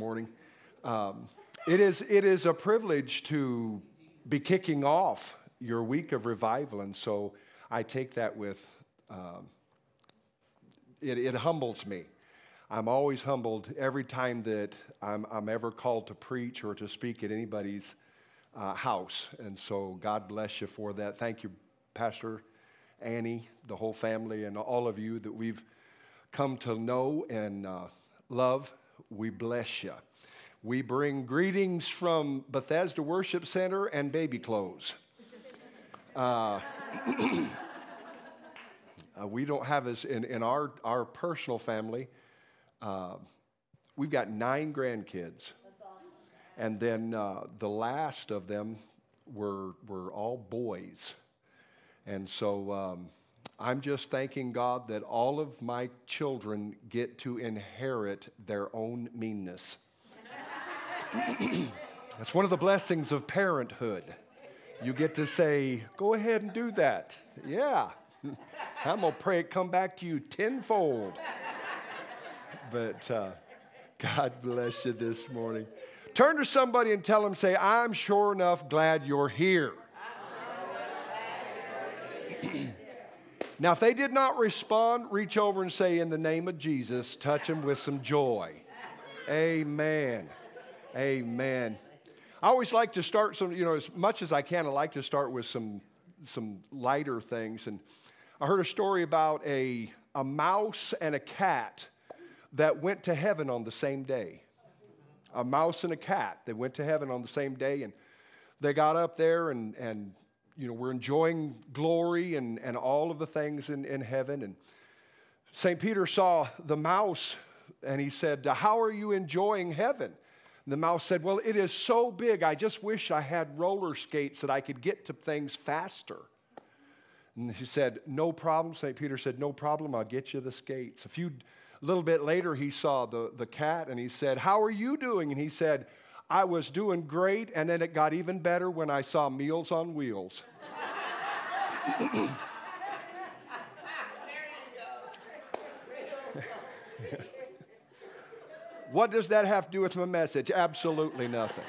morning. Um, it, is, it is a privilege to be kicking off your week of revival, and so I take that with, um, it, it humbles me. I'm always humbled every time that I'm, I'm ever called to preach or to speak at anybody's uh, house. And so God bless you for that. Thank you, Pastor Annie, the whole family, and all of you that we've come to know and uh, love we bless you. We bring greetings from Bethesda Worship Center and baby clothes. Uh, uh, we don't have as in, in our, our personal family, uh, we've got nine grandkids. And then uh, the last of them were, were all boys. And so um, I'm just thanking God that all of my children get to inherit their own meanness. That's one of the blessings of parenthood. You get to say, go ahead and do that. Yeah. I'm going to pray it come back to you tenfold. But uh, God bless you this morning. Turn to somebody and tell them, say, I'm sure enough glad you're here. Now, if they did not respond, reach over and say, In the name of Jesus, touch them with some joy. Amen. Amen. I always like to start some, you know, as much as I can, I like to start with some, some lighter things. And I heard a story about a, a mouse and a cat that went to heaven on the same day. A mouse and a cat that went to heaven on the same day. And they got up there and, and you know, we're enjoying glory and, and all of the things in, in heaven. And St. Peter saw the mouse and he said, How are you enjoying heaven? And the mouse said, Well, it is so big, I just wish I had roller skates that I could get to things faster. And he said, No problem. St. Peter said, No problem, I'll get you the skates. A few a little bit later, he saw the, the cat and he said, How are you doing? And he said, I was doing great, and then it got even better when I saw Meals on Wheels. What does that have to do with my message? Absolutely nothing.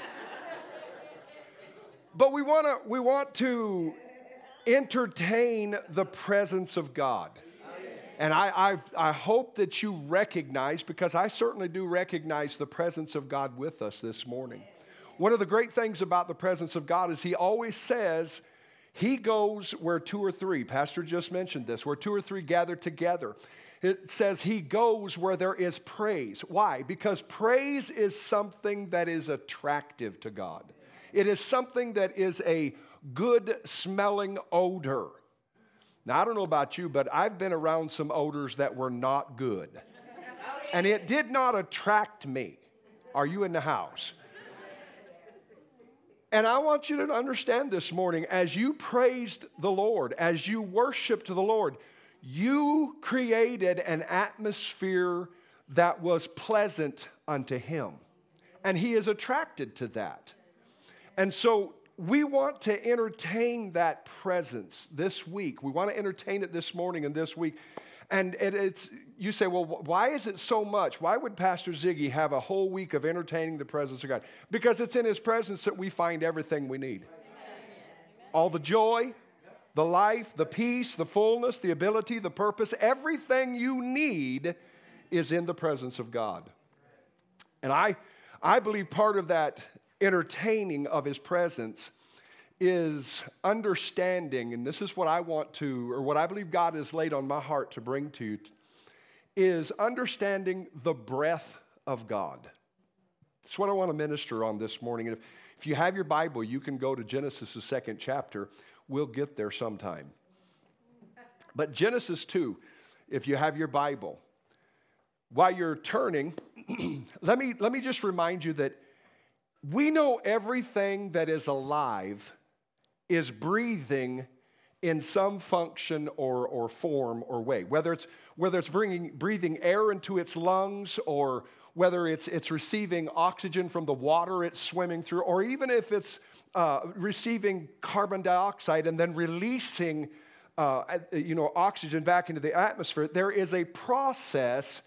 But we, wanna, we want to entertain the presence of God. And I, I, I, hope that you recognize, because I certainly do recognize the presence of God with us this morning. One of the great things about the presence of God is He always says, He goes where two or three, Pastor just mentioned this, where two or three gather together. It says He goes where there is praise. Why? Because praise is something that is attractive to God, it is something that is a good smelling odor. Now, I don't know about you, but I've been around some odors that were not good. And it did not attract me. Are you in the house? And I want you to understand this morning as you praised the Lord, as you worshiped the Lord, you created an atmosphere that was pleasant unto Him. And He is attracted to that. And so we want to entertain that presence this week. We want to entertain it this morning and this week. And it, it's, you say, well, why is it so much? Why would Pastor Ziggy have a whole week of entertaining the presence of God? Because it's in his presence that we find everything we need all the joy, the life, the peace, the fullness, the ability, the purpose, everything you need is in the presence of God. And I, I believe part of that entertaining of his presence is understanding, and this is what I want to, or what I believe God has laid on my heart to bring to you, is understanding the breath of God. That's what I want to minister on this morning. And if, if you have your Bible, you can go to Genesis, the second chapter. We'll get there sometime. But Genesis 2, if you have your Bible, while you're turning, let, me, let me just remind you that we know everything that is alive is breathing in some function or, or form or way, whether it's, whether it's bringing, breathing air into its lungs or whether it's, it's receiving oxygen from the water it's swimming through, or even if it's uh, receiving carbon dioxide and then releasing uh, you know, oxygen back into the atmosphere, there is a process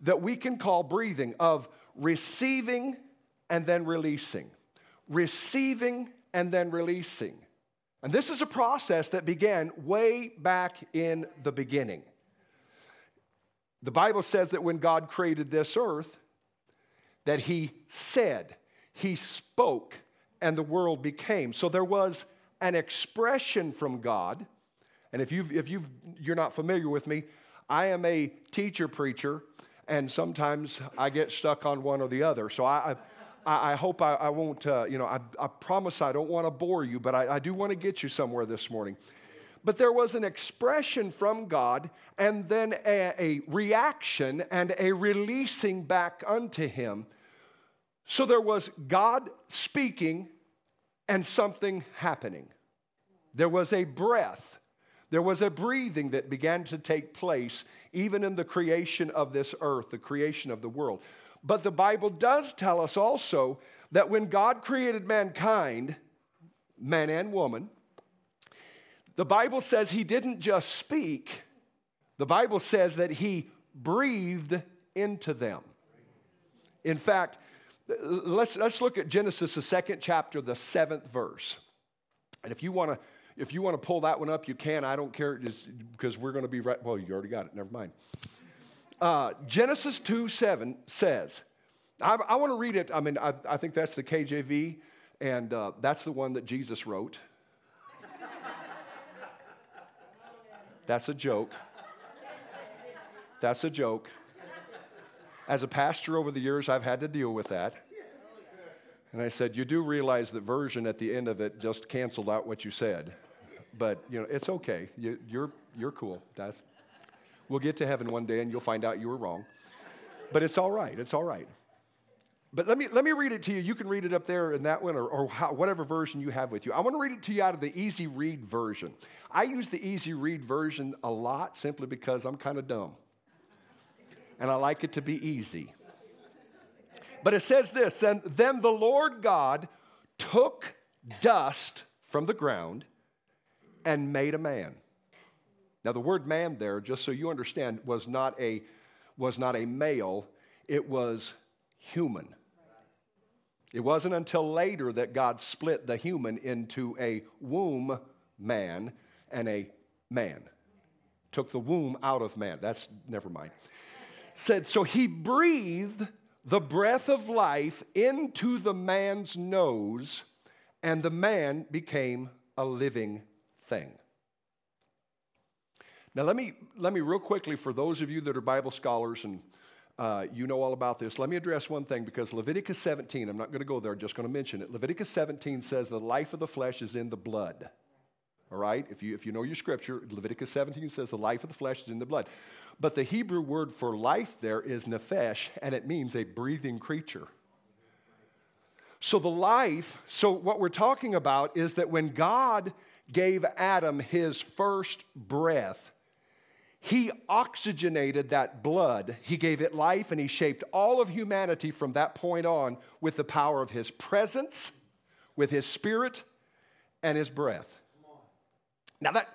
that we can call breathing of receiving and then releasing, receiving and then releasing. And this is a process that began way back in the beginning. The Bible says that when God created this earth, that he said, he spoke, and the world became. So there was an expression from God. And if, you've, if you've, you're not familiar with me, I am a teacher preacher, and sometimes I get stuck on one or the other. So I, I, I hope I, I won't, uh, you know, I, I, promise I don't want to bore you, but I, I do want to get you somewhere this morning. But there was an expression from God and then a, a reaction and a releasing back unto Him. So there was God speaking and something happening. There was a breath, there was a breathing that began to take place even in the creation of this earth, the creation of the world. But the Bible does tell us also that when God created mankind, man and woman, the Bible says he didn't just speak, the Bible says that he breathed into them. In fact, let's, let's look at Genesis, the second chapter, the seventh verse. And if you want to if you want to pull that one up, you can. I don't care because we're going to be right. Well, you already got it. Never mind. Uh, Genesis 2 7 says, I, I want to read it. I mean, I, I, think that's the KJV, and uh, that's the one that Jesus wrote. That's a joke. That's a joke. As a pastor over the years, I've had to deal with that. And I said, You do realize that version at the end of it just canceled out what you said. But, you know, it's okay. You, are you're, you're cool. That's, we'll get to heaven one day and you'll find out you were wrong. But it's all right. It's all right. But let me, let me read it to you. You can read it up there in that one or, or how, whatever version you have with you. I want to read it to you out of the easy read version. I use the easy read version a lot simply because I'm kind of dumb and I like it to be easy. But it says this and then the Lord God took dust from the ground and made a man. Now, the word man there, just so you understand, was not a, was not a male, it was human. It wasn't until later that God split the human into a womb man and a man. Took the womb out of man. That's never mind said, So he breathed the breath of life into the man's nose, and the man became a living thing. Now, let me, let me real quickly, for those of you that are Bible scholars and uh, you know all about this, let me address one thing because Leviticus 17, I'm not going to go there, I'm just going to mention it. Leviticus 17 says the life of the flesh is in the blood. All right? If you, if you know your scripture, Leviticus 17 says the life of the flesh is in the blood. But the Hebrew word for life there is nephesh, and it means a breathing creature. So, the life, so what we're talking about is that when God gave Adam his first breath, he oxygenated that blood. He gave it life, and he shaped all of humanity from that point on with the power of his presence, with his spirit, and his breath. Now, that,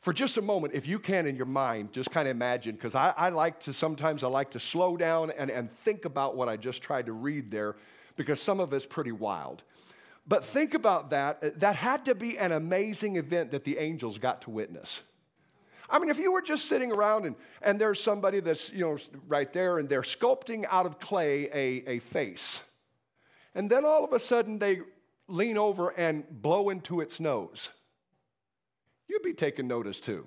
for just a moment, if you can in your mind, just kind of imagine, because I, I, like to sometimes I like to slow down and, and think about what I just tried to read there, because some of it's pretty wild. But think about that. That had to be an amazing event that the angels got to witness. I mean, if you were just sitting around and, and there's somebody that's, you know, right there and they're sculpting out of clay a, a face, and then all of a sudden they lean over and blow into its nose you'd be taking notice too.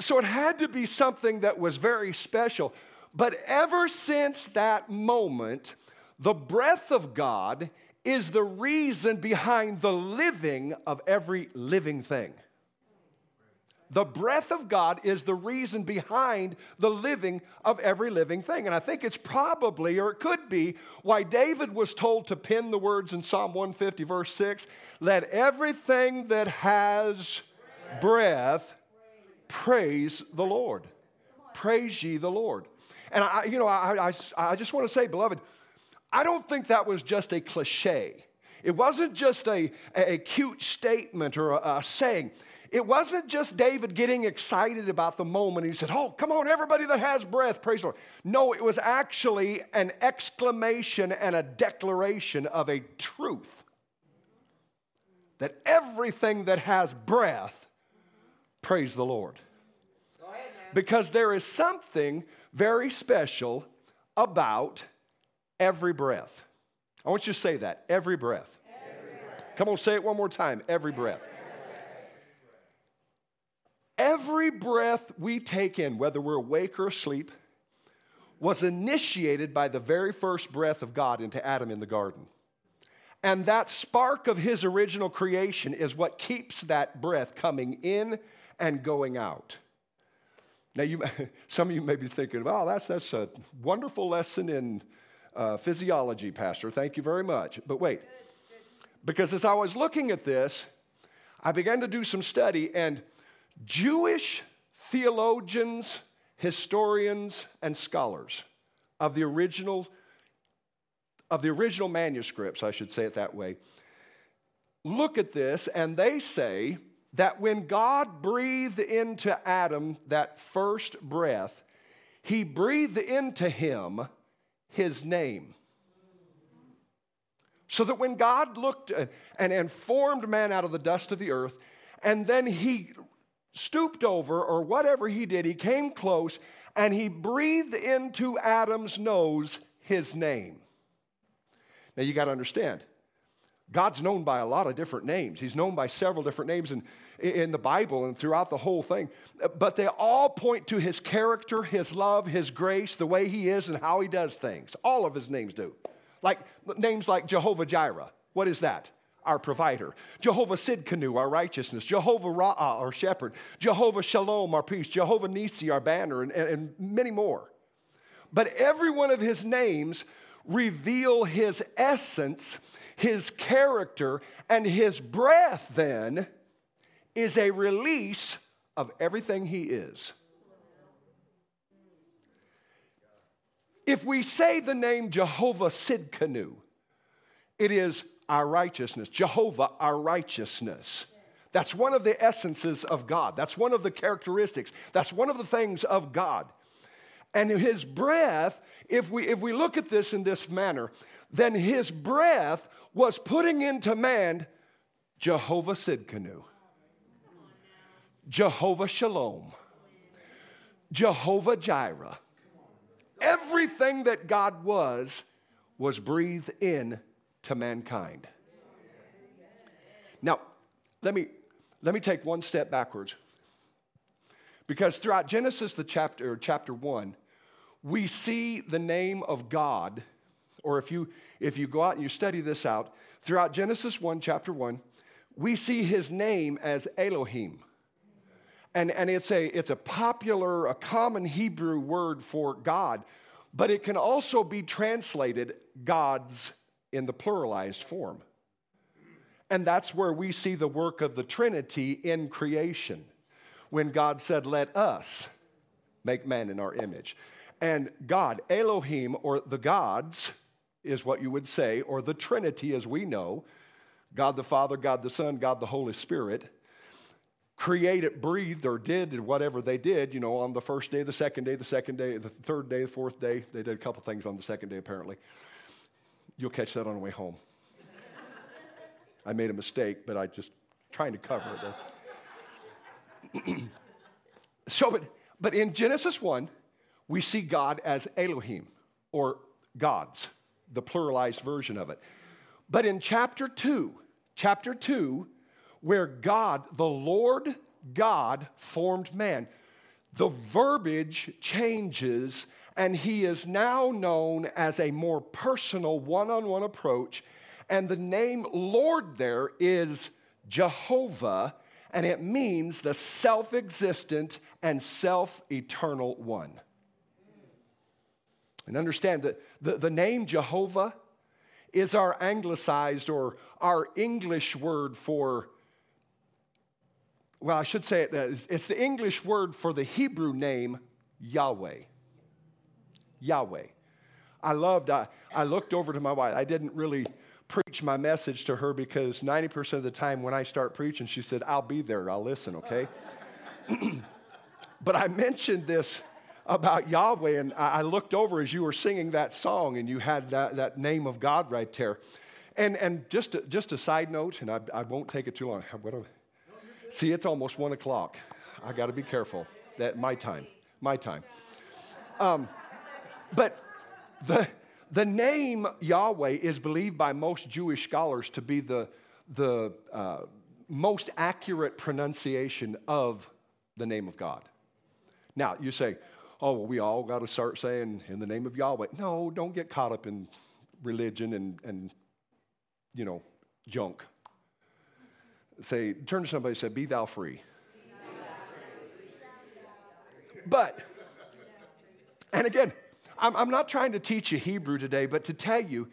So it had to be something that was very special. But ever since that moment, the breath of God is the reason behind the living of every living thing. The breath of God is the reason behind the living of every living thing. And I think it's probably, or it could be, why David was told to pin the words in Psalm 150, verse 6 let everything that has breath praise the Lord. Praise ye the Lord. And I, you know, I, I, I just want to say, beloved, I don't think that was just a cliche. It wasn't just a, a cute statement or a, a saying it wasn't just David getting excited about the moment. He said, Oh, come on, everybody that has breath, praise the Lord. No, it was actually an exclamation and a declaration of a truth that everything that has breath, praise the Lord. Because there is something very special about every breath. I want you to say that every breath. Every breath. Come on, say it one more time every breath. Every breath we take in, whether we're awake or asleep, was initiated by the very first breath of God into Adam in the garden. And that spark of his original creation is what keeps that breath coming in and going out. Now, you, some of you may be thinking, well, that's, that's a wonderful lesson in uh, physiology, Pastor. Thank you very much. But wait, because as I was looking at this, I began to do some study, and Jewish theologians, historians, and scholars of the original of the original manuscripts, I should say it that way, look at this and they say that when God breathed into Adam that first breath, he breathed into him his name. So that when God looked uh, and, and formed man out of the dust of the earth, and then he stooped over, or whatever he did, he came close and he breathed into Adam's nose his name. Now you got to understand, God's known by a lot of different names. He's known by several different names in, in the Bible and throughout the whole thing. But they all point to his character, his love, his grace, the way he is, and how he does things. All of his names do. Like names like Jehovah Jireh. What is that? Our provider. Jehovah Sidkenu, our righteousness. Jehovah Ra'ah, our shepherd. Jehovah Shalom, our peace. Jehovah Nisi, our banner, and, and, and many more. But every one of his names reveal his essence, his character, and his breath then is a release of everything he is. If we say the name Jehovah Sidkenu, it is our righteousness. Jehovah, our righteousness. That's one of the essences of God. That's one of the characteristics. That's one of the things of God. And his breath, if we, if we look at this in this manner, then his breath was putting into man Jehovah Sidkenu, Jehovah Shalom, Jehovah Jireh. Everything that God was, was breathed in to mankind. Now, let me, let me take one step backwards. Because throughout Genesis, the chapter, chapter 1, we see the name of God, or if you, if you go out and you study this out, throughout Genesis 1, chapter 1, we see his name as Elohim. And, and it's, a, it's a popular, a common Hebrew word for God, but it can also be translated God's in the pluralized form. And that's where we see the work of the Trinity in creation. When God said, Let us make man in our image. And God, Elohim, or the gods, is what you would say, or the Trinity as we know God the Father, God the Son, God the Holy Spirit created, breathed, or did whatever they did, you know, on the first day, the second day, the second day, the third day, the fourth day. They did a couple things on the second day, apparently. You'll catch that on the way home. I made a mistake, but I just trying to cover it so, but, but in Genesis 1, we see God as Elohim or gods, the pluralized version of it. But in chapter 2, chapter 2, where God, the Lord God, formed man, the verbiage changes and he is now known as a more personal one on one approach. And the name Lord there is Jehovah, and it means the self existent and self eternal one. And understand that the, the name Jehovah is our anglicized or our English word for, well, I should say it, uh, it's the English word for the Hebrew name Yahweh. Yahweh. I loved, I, I looked over to my wife. I didn't really preach my message to her because 90% of the time when I start preaching, she said, I'll be there, I'll listen, okay? but I mentioned this about Yahweh, and I looked over as you were singing that song, and you had that, that name of God right there. And, and just, a, just a side note, and I, I won't take it too long. See, it's almost one o'clock. I got to be careful. That my time, my time. Um, but the, the name Yahweh is believed by most Jewish scholars to be the, the uh, most accurate pronunciation of the name of God. Now, you say, oh, well, we all got to start saying in the name of Yahweh. No, don't get caught up in religion and, and you know, junk. Say, turn to somebody and say, Be thou free. But, and again, I'm, I'm not trying to teach you Hebrew today, but to tell you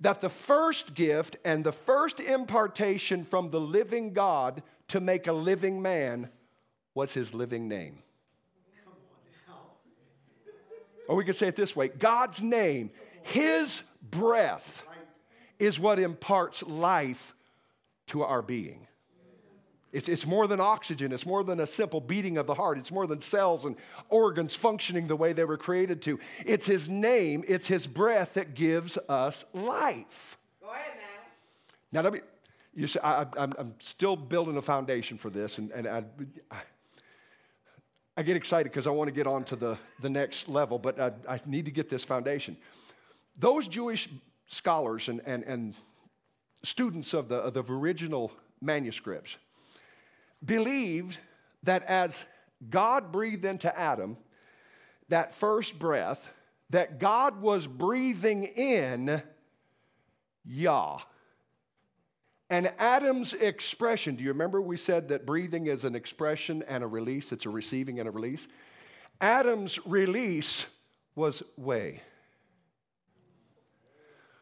that the first gift and the first impartation from the living God to make a living man was his living name. Or we could say it this way God's name, his breath, is what imparts life to our being. It's, it's more than oxygen. It's more than a simple beating of the heart. It's more than cells and organs functioning the way they were created to. It's His name, it's His breath that gives us life. Go ahead now. Now, let me, you see, I, am still building a foundation for this, and, and I, I get excited because I want to get on to the, the next level, but I, I need to get this foundation. Those Jewish scholars and, and, and students of the, of the original manuscripts believed that as God breathed into Adam that first breath, that God was breathing in Yah. And Adam's expression, do you remember we said that breathing is an expression and a release? It's a receiving and a release. Adam's release was way.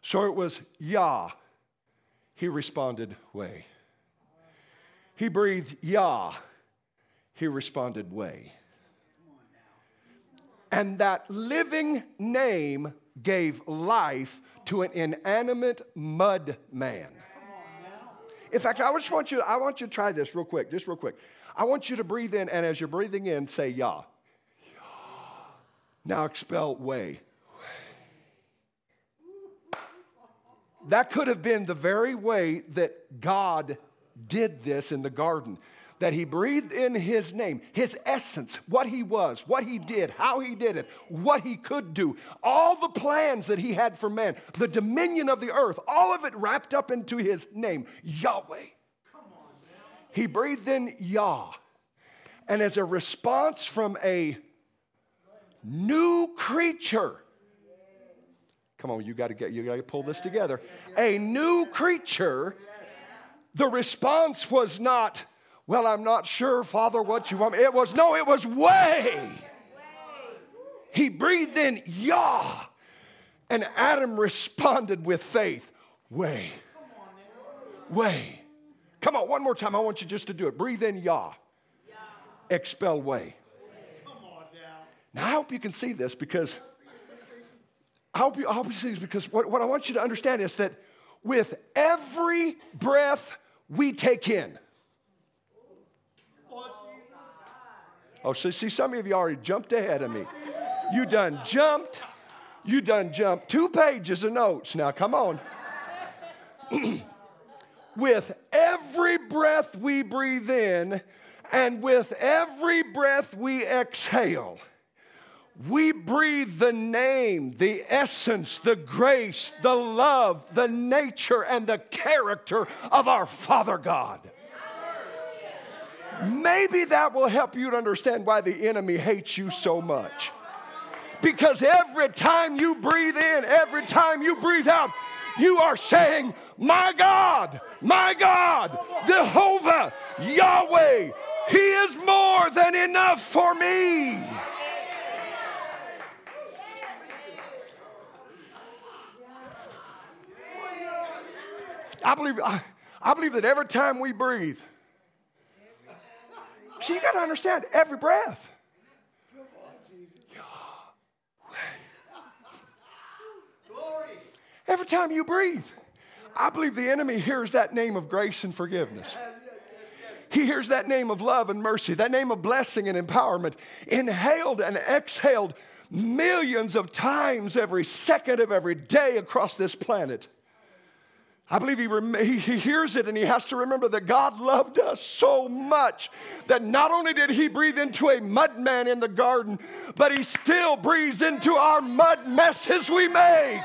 So it was Yah. He responded, way. He breathed Yah. He responded, way. And that living name gave life to an inanimate mud man. In fact, I just want you, I want you to try this real quick, just real quick. I want you to breathe in, and as you're breathing in, say Yah. Now expel way. That could have been the very way that God did this in the garden. That he breathed in his name, his essence, what he was, what he did, how he did it, what he could do, all the plans that he had for man, the dominion of the earth, all of it wrapped up into his name, Yahweh. He breathed in Yah. And as a response from a new creature, Come on, you got to get you got to pull this together. A new creature. The response was not, "Well, I'm not sure, Father, what you want." Me. It was no, it was way. He breathed in Yah, and Adam responded with faith. Way. Way. Come on, one more time. I want you just to do it. Breathe in Yah. Expel way. Now, I hope you can see this because I hope you, I hope you see this because what, what I want you to understand is that with every breath we take in, Oh, so see, some of you already jumped ahead of me. You done jumped. You done jumped two pages of notes. Now, come on. with every breath we breathe in and with every breath we exhale, we breathe the name, the essence, the grace, the love, the nature, and the character of our Father God. Maybe that will help you to understand why the enemy hates you so much. Because every time you breathe in, every time you breathe out, you are saying, My God, my God, Jehovah, Yahweh, He is more than enough for me. I believe, I, I believe that every time we breathe, see, you got to understand every breath. Every time you breathe. I believe the enemy hears that name of grace and forgiveness. He hears that name of love and mercy, that name of blessing and empowerment, inhaled and exhaled millions of times every second of every day across this planet. I believe he, rem- he hears it and he has to remember that God loved us so much that not only did he breathe into a mud man in the garden, but he still breathes into our mud messes we make.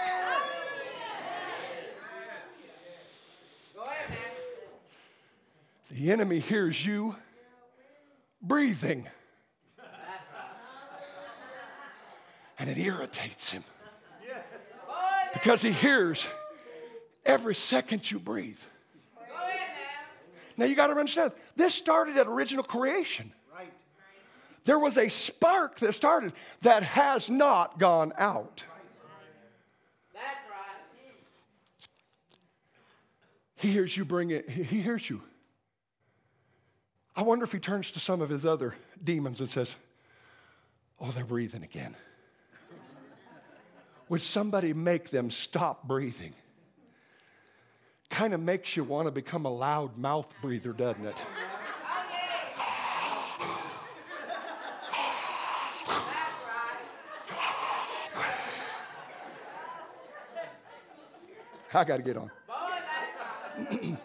The enemy hears you breathing. And it irritates him. Because he hears every second you breathe. Now you got to understand, this started at original creation. There was a spark that started that has not gone out. That's right. He hears you bring it, he hears you. I wonder if he turns to some of his other demons and says, Oh, they're breathing again. Would somebody make them stop breathing? Kind of makes you want to become a loud mouth breather, doesn't it? I got to get on.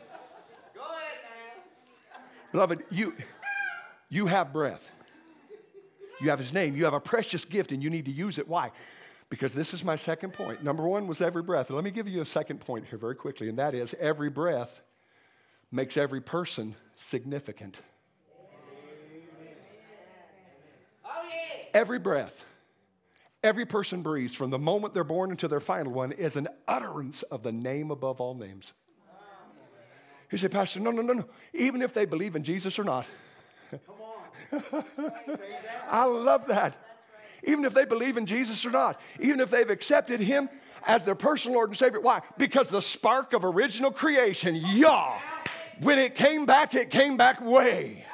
Beloved, you, you have breath. You have his name. You have a precious gift and you need to use it. Why? Because this is my second point. Number one was every breath. Let me give you a second point here very quickly, and that is every breath makes every person significant. Every breath, every person breathes from the moment they're born until their final one is an utterance of the name above all names. You say, Pastor, no, no, no, no. Even if they believe in Jesus or not. Come on. I love that. Even if they believe in Jesus or not, even if they've accepted Him as their personal Lord and Savior. Why? Because the spark of original creation, Yah, when it came back, it came back way.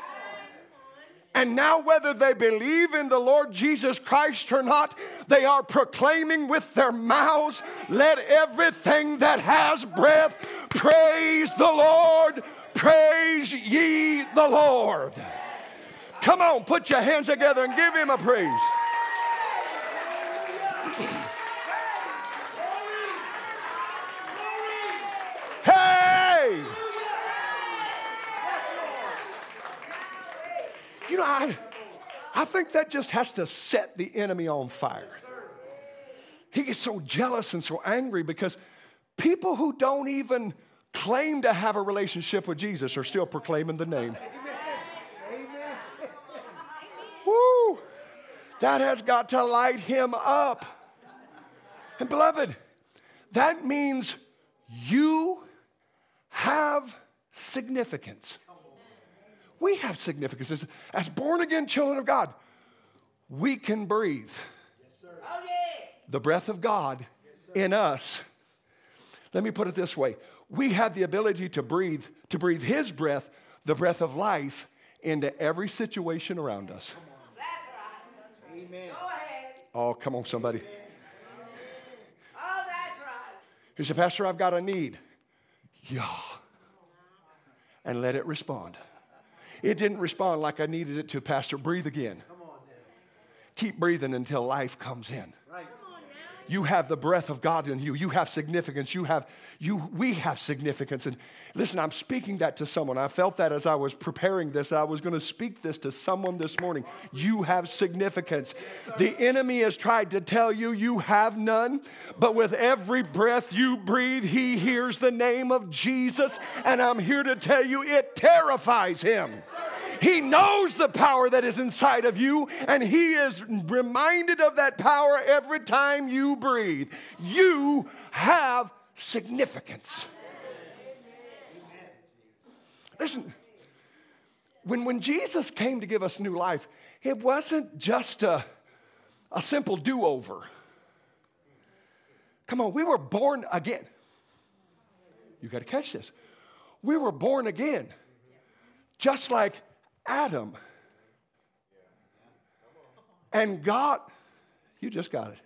And now, whether they believe in the Lord Jesus Christ or not, they are proclaiming with their mouths, Let everything that has breath praise the Lord, praise ye the Lord. Come on, put your hands together and give him a praise. You know, I, I think that just has to set the enemy on fire. He gets so jealous and so angry because people who don't even claim to have a relationship with Jesus are still proclaiming the name. Amen. Woo! That has got to light him up. And beloved, that means you have significance. We have significance. As, as born again children of God, we can breathe. Yes, the breath of God yes, in us. Let me put it this way we have the ability to breathe, to breathe His breath, the breath of life, into every situation around us. Right. Amen. Oh, come on, somebody. Oh, that's right. He said, Pastor, I've got a need. Yeah. And let it respond. It didn't respond like I needed it to, Pastor. Breathe again. Keep breathing until life comes in. You have the breath of God in you. You have significance. You have, you, we have significance. And listen, I'm speaking that to someone. I felt that as I was preparing this. I was going to speak this to someone this morning. You have significance. The enemy has tried to tell you you have none, but with every breath you breathe, he hears the name of Jesus. And I'm here to tell you it terrifies him. He knows the power that is inside of you, and He is reminded of that power every time you breathe. You have significance. Listen, when, when Jesus came to give us new life, it wasn't just a, a simple do over. Come on, we were born again. You got to catch this. We were born again, just like Adam. And God, you just got it.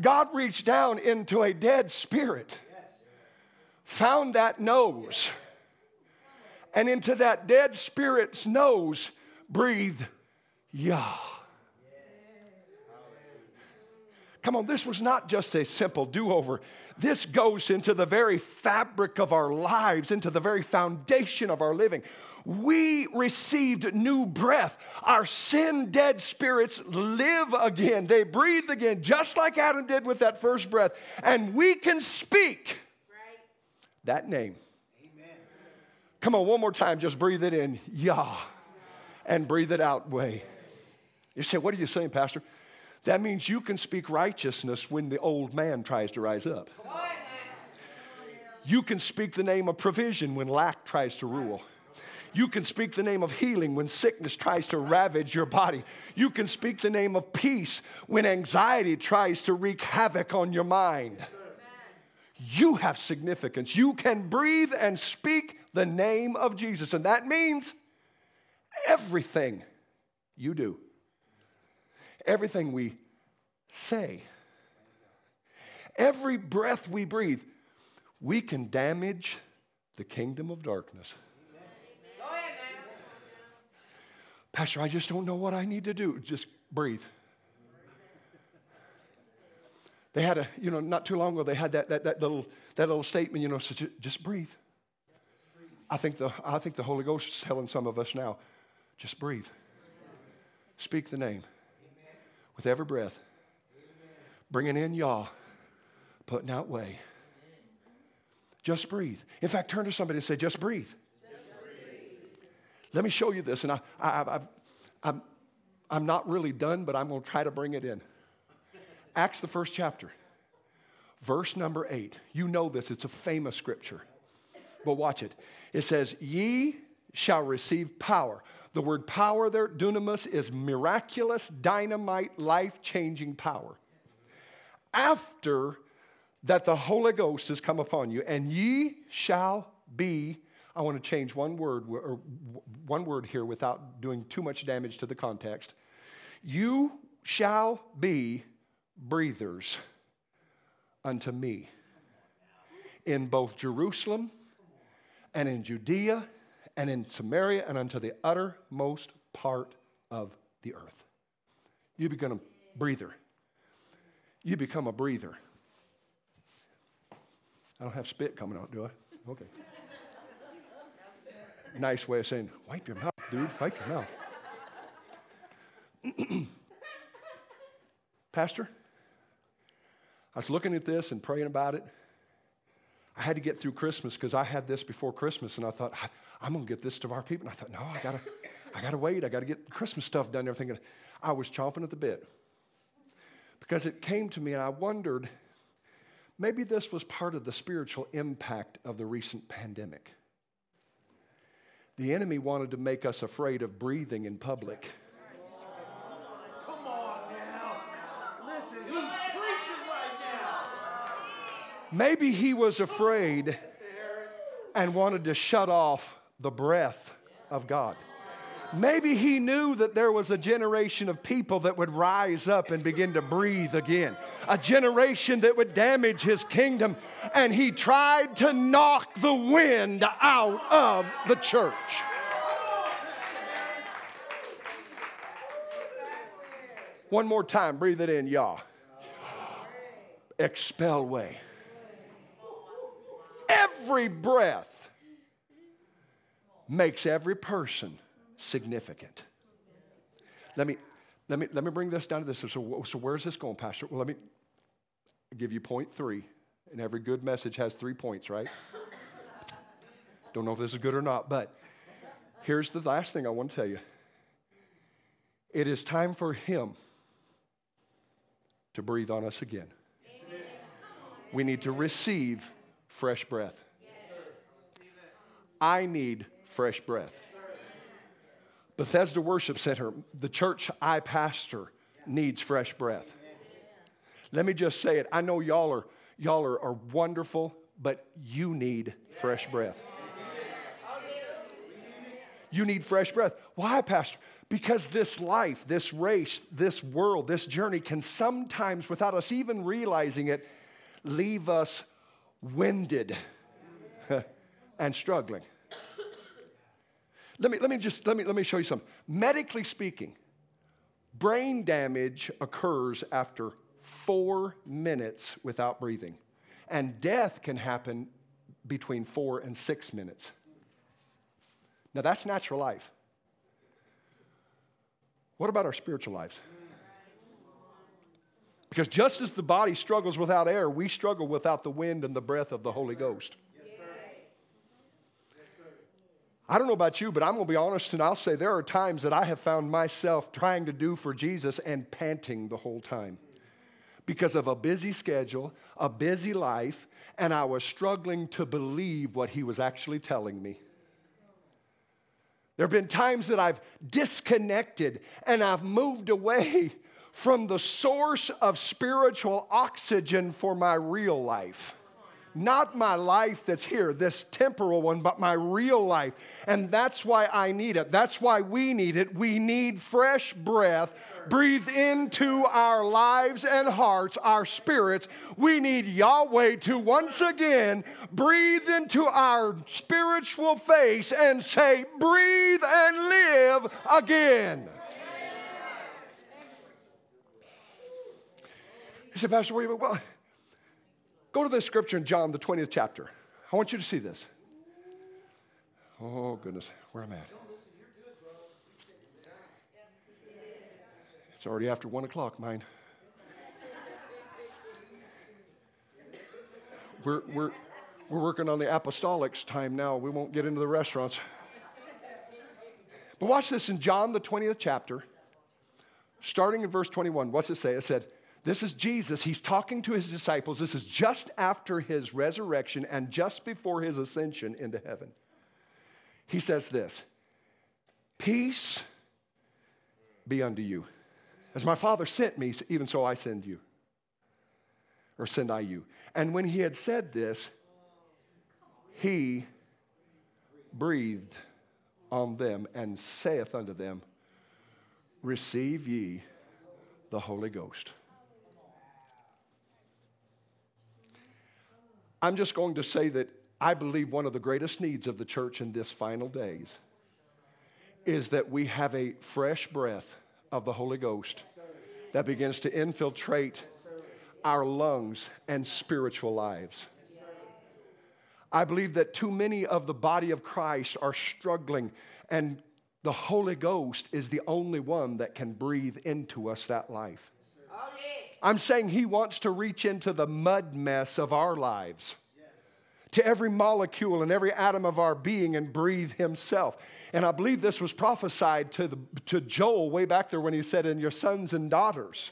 God reached down into a dead spirit found that nose. And into that dead spirit's nose, breathe Yah. Come on, this was not just a simple do over. This goes into the very fabric of our lives, into the very foundation of our living. We received new breath. Our sin dead spirits live again. They breathe again, just like Adam did with that first breath. And we can speak right. that name. Amen. Come on, one more time. Just breathe it in, Yah, and breathe it out, way. You say, What are you saying, Pastor? That means you can speak righteousness when the old man tries to rise up. You can speak the name of provision when lack tries to rule. You can speak the name of healing when sickness tries to ravage your body. You can speak the name of peace when anxiety tries to wreak havoc on your mind. You have significance. You can breathe and speak the name of Jesus. And that means everything you do everything we say, every breath we breathe, we can damage the kingdom of darkness. Pastor, I just don't know what I need to do. Just breathe. They had a, you know, not too long ago, they had that, that, that, little, that little statement, you know, so just breathe. I think, the, I think the Holy Ghost is telling some of us now just breathe. Speak the name with every breath, bringing in Yah, putting out way. Just breathe. In fact, turn to somebody and say. Just breathe. Let me show you this. And I, I, I've, I'm, I'm not really done, but I'm going to try to bring it in. Acts, the first chapter, verse number eight. You know this, it's a famous scripture. But watch it. It says, Ye shall receive power. The word power there, dunamis, is miraculous, dynamite, life changing power. After that the Holy Ghost has come upon you, and ye shall be, I want to change one word, or one word here without doing too much damage to the context. You shall be breathers unto me in both Jerusalem and in Judea and in Samaria and unto the uttermost part of the earth. You become a breather. You become a breather. I don't have spit coming out, do I? Okay. Nice way of saying, wipe your mouth, dude. Wipe your mouth. Pastor, I was looking at this and praying about it. I had to get through Christmas because I had this before Christmas, and I thought, I'm going to get this to our people. And I thought, no, I got to I gotta wait. I got to get Christmas stuff done. Everything. I was chomping at the bit because it came to me, and I wondered maybe this was part of the spiritual impact of the recent pandemic. The enemy wanted to make us afraid of breathing in public. Come on now. Listen, he's preaching right now. Maybe he was afraid and wanted to shut off the breath of God. Maybe he knew that there was a generation of people that would rise up and begin to breathe again, a generation that would damage his kingdom, and he tried to knock the wind out of the church. One more time, breathe it in, Yah. Expel way. Every breath makes every person significant. Let me, let me, let me bring this down to this. So, so where's this going, Pastor? Well, let me give you point three. And every good message has three points, right? Don't know if this is good or not, but here's the last thing I want to tell you. It is time for Him to breathe on us again. We need to receive fresh breath. I need fresh breath. Bethesda Worship Center, the church I pastor, needs fresh breath. Let me just say it. I know y'all are y'all are, are wonderful, but you need fresh breath. You need fresh breath. Why, Pastor? Because this life, this race, this world, this journey can sometimes, without us even realizing it, leave us winded and struggling. Let me, let me just let me, let me show you something. Medically speaking, brain damage occurs after four minutes without breathing, and death can happen between four and six minutes. Now, that's natural life. What about our spiritual lives? Because just as the body struggles without air, we struggle without the wind and the breath of the Holy Ghost. I don't know about you, but I'm going to be honest and I'll say there are times that I have found myself trying to do for Jesus and panting the whole time because of a busy schedule, a busy life, and I was struggling to believe what he was actually telling me. There have been times that I've disconnected and I've moved away from the source of spiritual oxygen for my real life not my life that's here, this temporal one, but my real life. And that's why I need it. That's why we need it. We need fresh breath breathed into our lives and hearts, our spirits. We need Yahweh to once again breathe into our spiritual face and say, Breathe and live again. He said, Pastor, well, Go to the scripture in John, the 20th chapter. I want you to see this. Oh, goodness, where am I at? It's already after one o'clock, mine. We're, we're, we're working on the apostolics time now. We won't get into the restaurants. But watch this in John, the 20th chapter, starting in verse 21. What's it say? It said, this is Jesus. He's talking to his disciples. This is just after his resurrection and just before his ascension into heaven. He says this Peace be unto you. As my Father sent me, even so I send you. Or send I you. And when he had said this, he breathed on them and saith unto them, Receive ye the Holy Ghost. I'm just going to say that I believe one of the greatest needs of the church in this final days is that we have a fresh breath of the Holy Ghost that begins to infiltrate our lungs and spiritual lives. I believe that too many of the body of Christ are struggling, and the Holy Ghost is the only one that can breathe into us that life. I'm saying He wants to reach into the mud mess of our lives, to every molecule and every atom of our being and breathe Himself. And I believe this was prophesied to, the, to Joel way back there when he said, In your sons and daughters.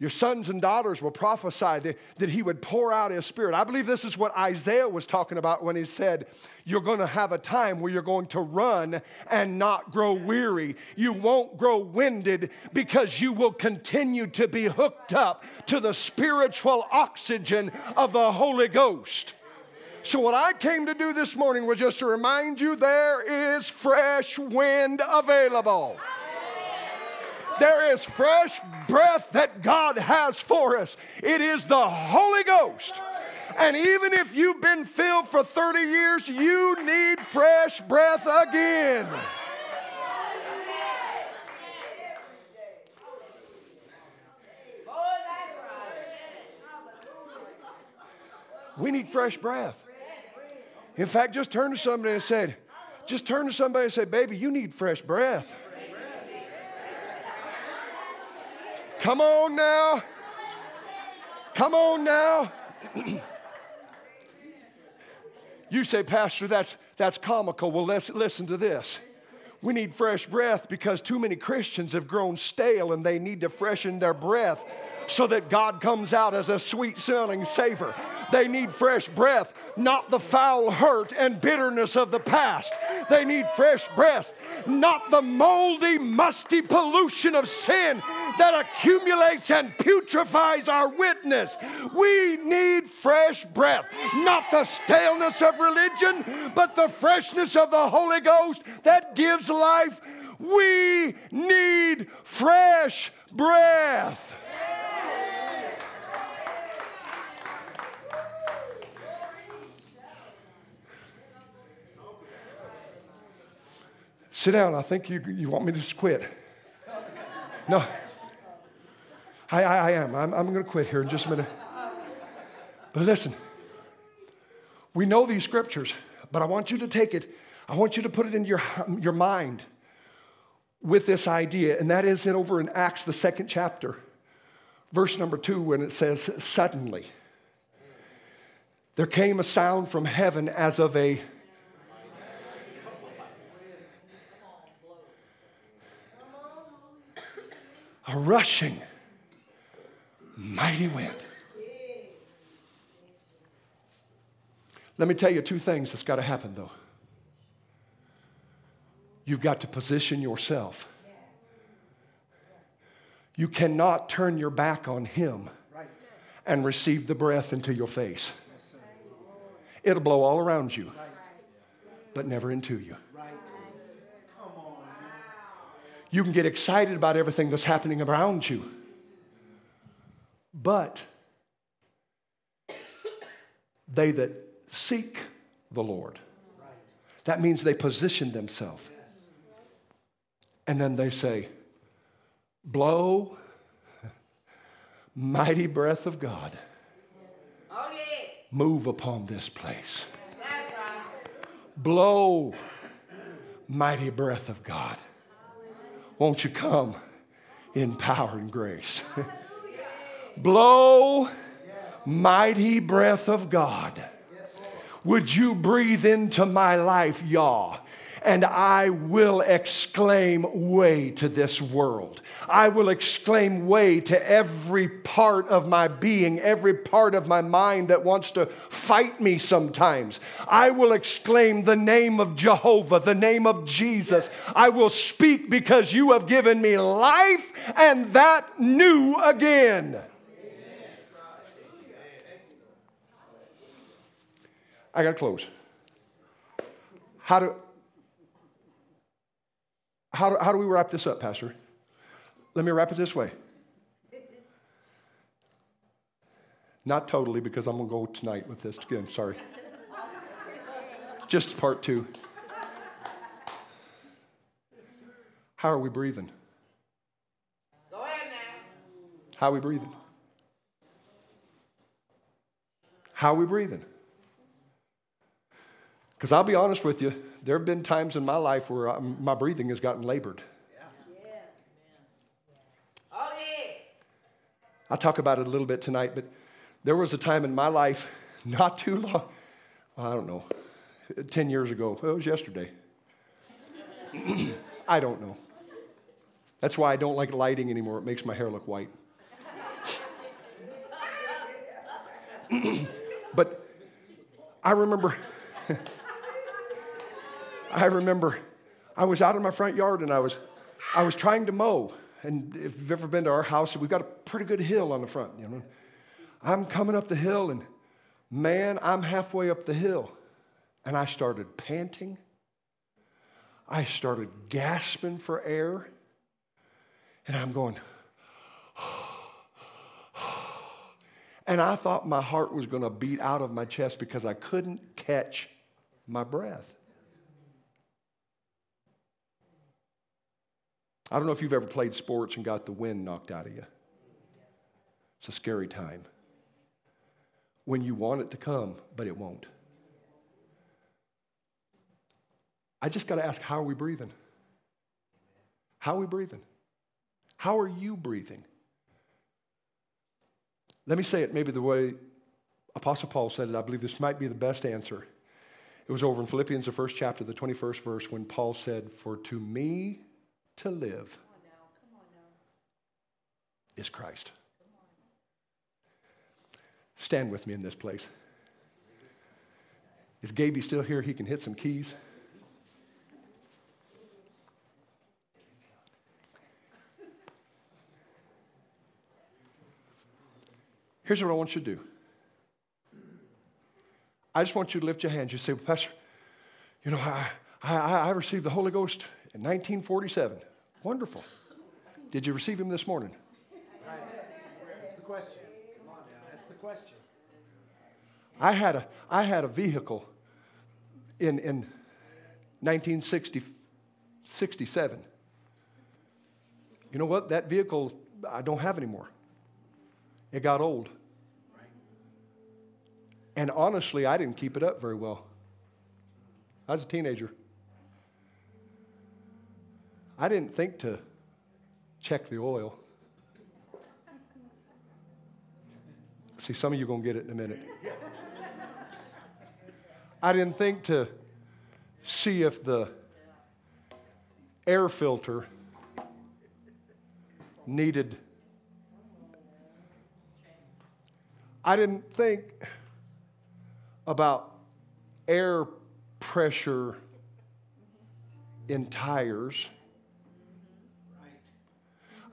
Your sons and daughters will prophesy that, that he would pour out his spirit. I believe this is what Isaiah was talking about when he said, You're going to have a time where you're going to run and not grow weary. You won't grow winded because you will continue to be hooked up to the spiritual oxygen of the Holy Ghost. So, what I came to do this morning was just to remind you there is fresh wind available. There is fresh breath that God has for us. It is the Holy Ghost. And even if you've been filled for 30 years, you need fresh breath again. We need fresh breath. In fact, just turn to somebody and say, just turn to somebody and say, baby, you need fresh breath. Come on now. Come on now. you say, Pastor, that's, that's comical. Well, let's listen to this. We need fresh breath because too many Christians have grown stale and they need to freshen their breath so that God comes out as a sweet smelling savor. They need fresh breath, not the foul hurt and bitterness of the past. They need fresh breath, not the moldy, musty pollution of sin that accumulates and putrefies our witness. We need fresh breath, not the staleness of religion, but the freshness of the Holy Ghost that gives life. We need fresh breath. Sit down. I think you, you want me to quit. No. I, I, I am. I'm, I'm going to quit here in just a minute. But listen, we know these scriptures, but I want you to take it, I want you to put it in your, your mind with this idea, and that is it over in Acts, the second chapter, verse number two, when it says, Suddenly, there came a sound from heaven as of a a rushing mighty wind. Let me tell you two things that's got to happen though. You've got to position yourself. You cannot turn your back on Him and receive the breath into your face. It'll blow all around you, but never into you. You can get excited about everything that's happening around you, but they that seek the Lord, that means they position themselves. And then they say, Blow, mighty breath of God, move upon this place. Blow, mighty breath of God. Won't you come in power and grace? Blow, mighty breath of God. Would you breathe into my life, Yah? And I will exclaim way to this world. I will exclaim way to every part of my being, every part of my mind that wants to fight me sometimes. I will exclaim the name of Jehovah, the name of Jesus. I will speak because you have given me life and that new again. I got to close. How do, how do, how do we wrap this up, Pastor? Let me wrap it this way. Not totally, because I'm going to go tonight with this again. Sorry. Just part two. How are we breathing? Go ahead now. How are we breathing? How are we breathing? Because I'll be honest with you, there have been times in my life where I, my breathing has gotten labored. I'll talk about it a little bit tonight, but there was a time in my life, not too long, I don't know, 10 years ago. It was yesterday. I don't know. That's why I don't like lighting anymore. It makes my hair look white. but I remember. I remember I was out in my front yard and I was, I was trying to mow. And if you've ever been to our house, we've got a pretty good hill on the front, you know. I'm coming up the hill and man, I'm halfway up the hill. And I started panting. I started gasping for air. And I'm going, and I thought my heart was going to beat out of my chest because I couldn't catch my breath. I don't know if you've ever played sports and got the wind knocked out of you. It's a scary time. When you want it to come, but it won't. I just got to ask how are we breathing? How are we breathing? How are you breathing? Let me say it maybe the way Apostle Paul said it. I believe this might be the best answer. It was over in Philippians, the first chapter, the 21st verse, when Paul said, For to me, to live is Christ. Stand with me in this place. Is Gaby still here? He can hit some keys. Here's what I want you to do. I just want you to lift your hands. You say, well, Pastor, you know, I, I, I received the Holy Ghost in 1947. Wonderful. Did you receive him this morning? That's the question. That's the question. I had a, I had a vehicle in, in 1964 67. You know what? That vehicle I don't have anymore. It got old. And honestly, I didn't keep it up very well. I was a teenager. I didn't think to check the oil. See, some of you are going to get it in a minute. I didn't think to see if the air filter needed. I didn't think about air pressure in tires.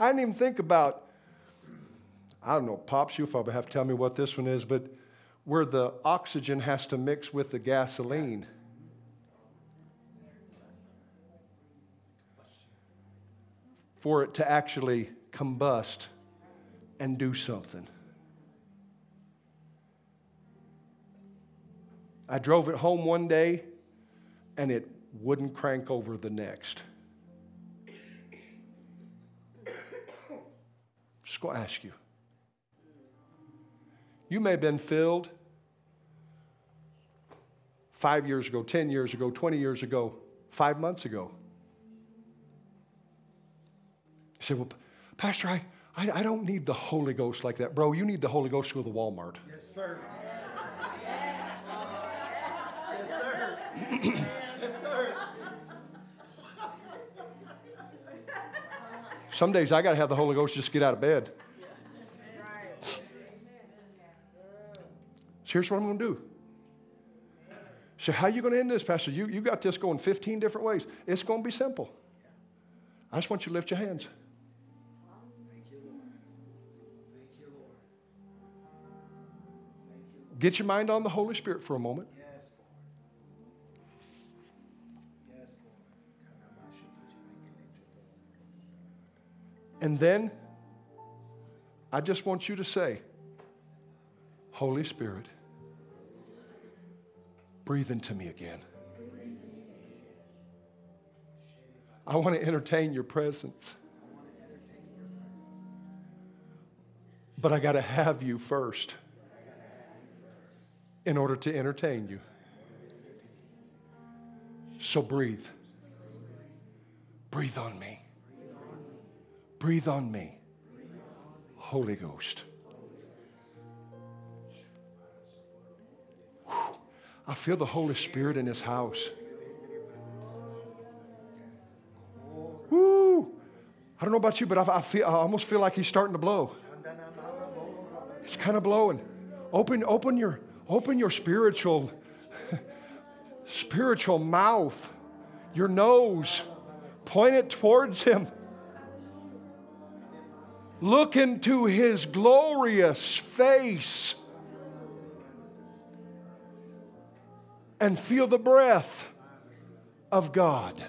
I didn't even think about, I don't know, Pops, you'll probably have to tell me what this one is, but where the oxygen has to mix with the gasoline. For it to actually combust and do something. I drove it home one day and it wouldn't crank over the next. Just going to ask you. You may have been filled five years ago, 10 years ago, 20 years ago, five months ago. You say, Well, Pastor, I, I, I, don't need the Holy Ghost like that. Bro, you need the Holy Ghost to go to Walmart. Yes, sir. yes, sir. yes, sir. Some days I got to have the Holy Ghost just get out of bed. So here's what I'm going to do. So, how are you going to end this, Pastor? You, you got this going 15 different ways. It's going to be simple. I just want you to lift your hands. Get your mind on the Holy Spirit for a moment. And then I just want you to say, Holy Spirit, breathe into me again. I want to entertain your presence. But I got to have you first in order to entertain you. So breathe. Breathe on me. Breathe on me. Holy Ghost. I feel the Holy Spirit in this house. Woo! I don't know about you, but I, I, feel, I almost feel like he's starting to blow. It's kind of blowing. Open, open your, Open your spiritual spiritual mouth, your nose. Point it towards him. Look into his glorious face and feel the breath of God.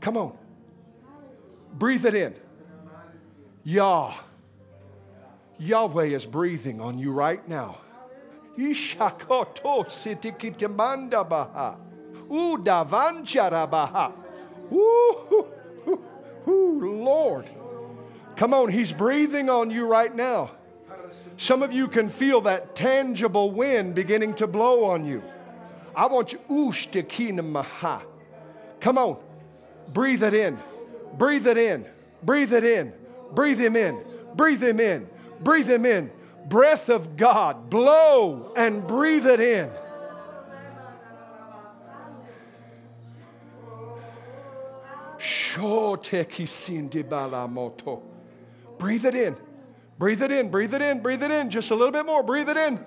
Come on. Breathe it in. Yah. Yahweh is breathing on you right now. Ishakoto sitikitamanda baha. Udavanchara Ooh, Lord. Come on, He's breathing on you right now. Some of you can feel that tangible wind beginning to blow on you. I want you, maha. Come on, breathe it in. Breathe it in. Breathe it in. Breathe him in. Breathe him in. Breathe him in. Breath of God, blow and breathe it in. Breathe it in. Breathe it in. Breathe it in. Breathe it in. Just a little bit more. Breathe it in.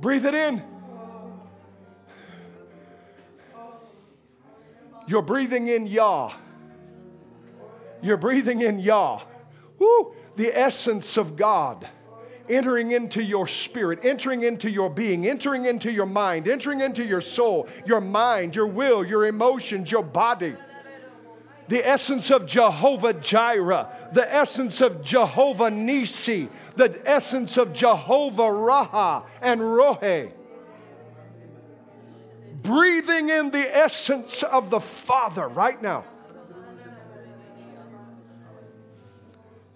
Breathe it in. You're breathing in Yah. You're breathing in Yah. Woo, the essence of God entering into your spirit, entering into your being, entering into your mind, entering into your soul, your mind, your will, your emotions, your body. the essence of Jehovah Jireh, the essence of Jehovah Nisi, the essence of Jehovah Raha and Rohi. Breathing in the essence of the Father right now.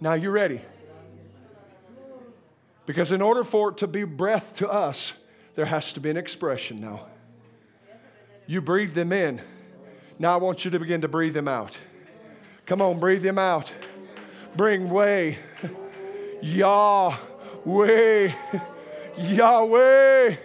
Now you're ready? Because in order for it to be breath to us, there has to be an expression now. You breathe them in. Now I want you to begin to breathe them out. Come on, breathe them out. Bring way. Yahweh. Yahweh.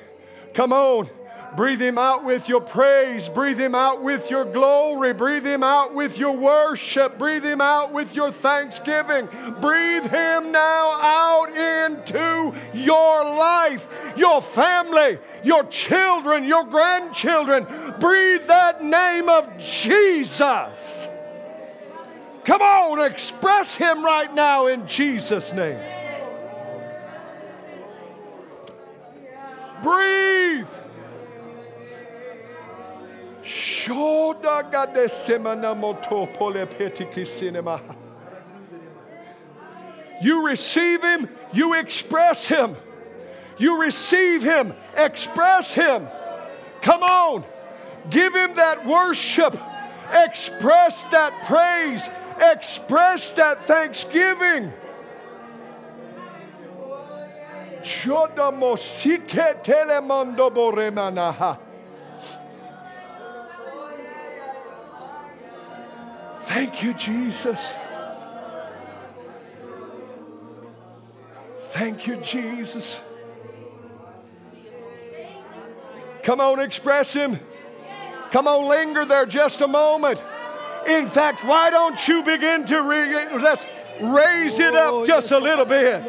Come on. Breathe him out with your praise. Breathe him out with your glory. Breathe him out with your worship. Breathe him out with your thanksgiving. Breathe him now out into your life, your family, your children, your grandchildren. Breathe that name of Jesus. Come on, express him right now in Jesus' name. Breathe. You receive him, you express him. You receive him, express him. Come on, give him that worship, express that praise, express that thanksgiving. Telemondo boremanaha. Thank you, Jesus. Thank you, Jesus. Come on, express Him. Come on, linger there just a moment. In fact, why don't you begin to re- let's raise it up just a little bit.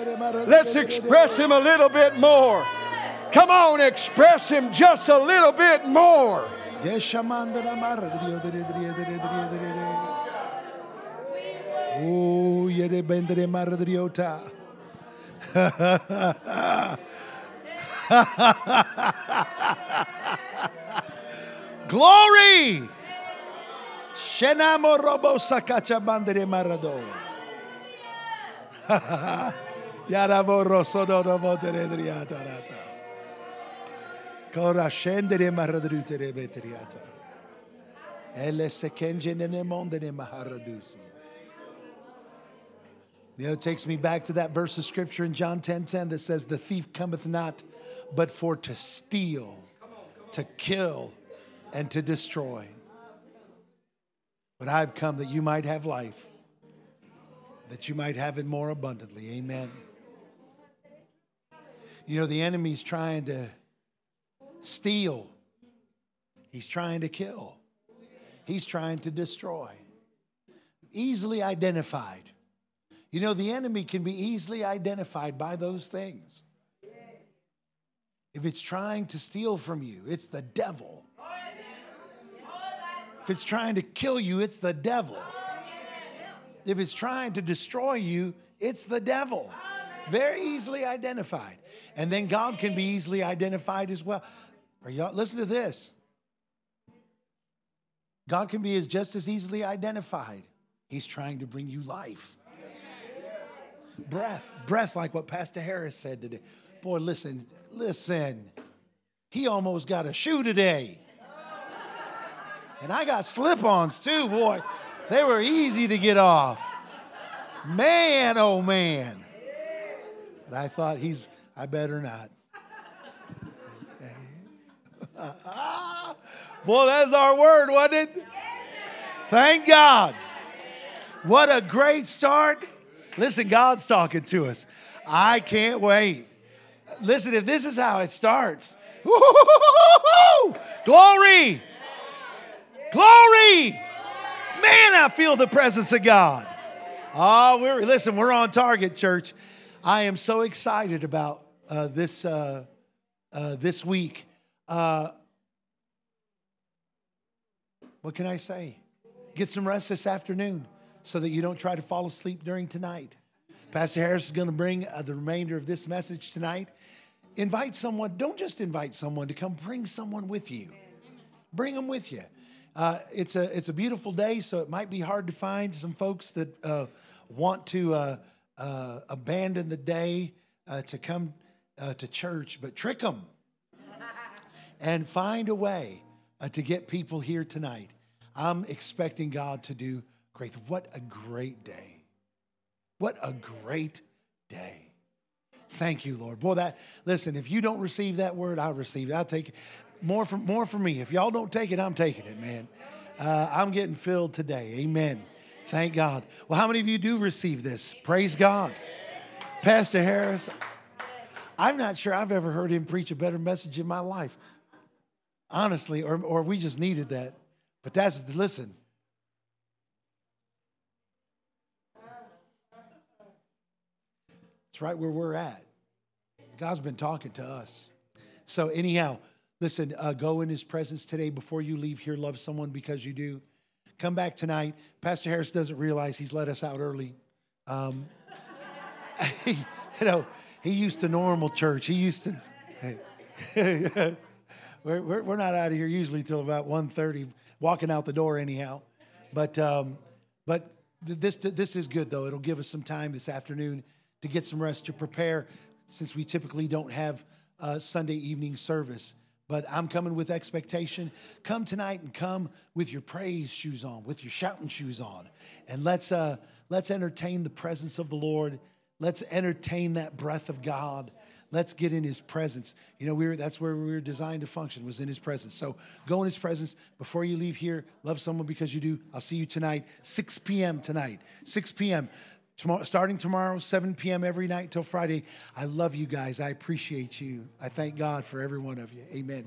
Let's express Him a little bit more. Come on, express Him just a little bit more. Oh, yere bendere maradriota. Glory! Shenamo robo sakacha bandere marado. Yaravo rosodo robo teredriata rata. Kora scendere maradrutere betriata. Elle se kenje nene monde ne maharadusi. You know, it takes me back to that verse of scripture in John 10 10 that says, The thief cometh not but for to steal, to kill, and to destroy. But I've come that you might have life, that you might have it more abundantly. Amen. You know, the enemy's trying to steal, he's trying to kill, he's trying to destroy. Easily identified. You know, the enemy can be easily identified by those things. If it's trying to steal from you, it's the devil. If it's trying to kill you, it's the devil. If it's trying to destroy you, it's the devil. Very easily identified. And then God can be easily identified as well. Are y'all listen to this? God can be as just as easily identified. He's trying to bring you life. Breath, breath, like what Pastor Harris said today. Boy, listen, listen. He almost got a shoe today. And I got slip ons too, boy. They were easy to get off. Man, oh man. But I thought he's, I better not. Boy, that's our word, wasn't it? Thank God. What a great start. Listen, God's talking to us. I can't wait. Listen, if this is how it starts, glory, glory. Man, I feel the presence of God. Oh, we're listen. We're on target, church. I am so excited about uh, this uh, uh, this week. What can I say? Get some rest this afternoon so that you don't try to fall asleep during tonight. Pastor Harris is going to bring uh, the remainder of this message tonight. Invite someone, don't just invite someone to come, bring someone with you. Bring them with you. Uh, it's, a, it's a beautiful day, so it might be hard to find some folks that uh, want to uh, uh abandon the day uh, to come to church, but trick them and find a way to get people here tonight. I'm expecting God to do great. What a great day! What a great day. Thank you, Lord. Boy, that listen, if you don't receive that word, I'll receive it. I'll take it. More for more for me. If y'all don't take it, I'm taking it, man. Uh, I'm getting filled today. Amen. Thank God. Well, how many of you do receive this? Praise God. Pastor Harris, I'm not sure I've ever heard him preach a better message in my life. Honestly, or, or we just needed that. But that's, listen, it's right where we're at. God's been talking to us. So, anyhow, listen, uh, go in his presence today before you leave here. Love someone because you do. Come back tonight. Pastor Harris doesn't realize he's let us out early. Um, you know, he used to normal church. He used to. Hey. we're, we're, not out of here usually till about 1.30, walking out the door anyhow. But, um, but this, this is good, though. It'll give us some time this afternoon to get some rest, to prepare since we typically don't have a Sunday evening service. But I'm coming with expectation. Come tonight and come with your praise shoes on, with your shouting shoes on, and let's uh, let's entertain the presence of the Lord. Let's entertain that breath of God. Let's get in His presence. You know, we were, that's where we were designed to function was in His presence. So go in His presence before you leave here. Love someone because you do. I'll see you tonight, 6 p.m. tonight, 6 p.m. Tomorrow, starting tomorrow, 7 p.m. every night till Friday. I love you guys. I appreciate you. I thank God for every one of you. Amen.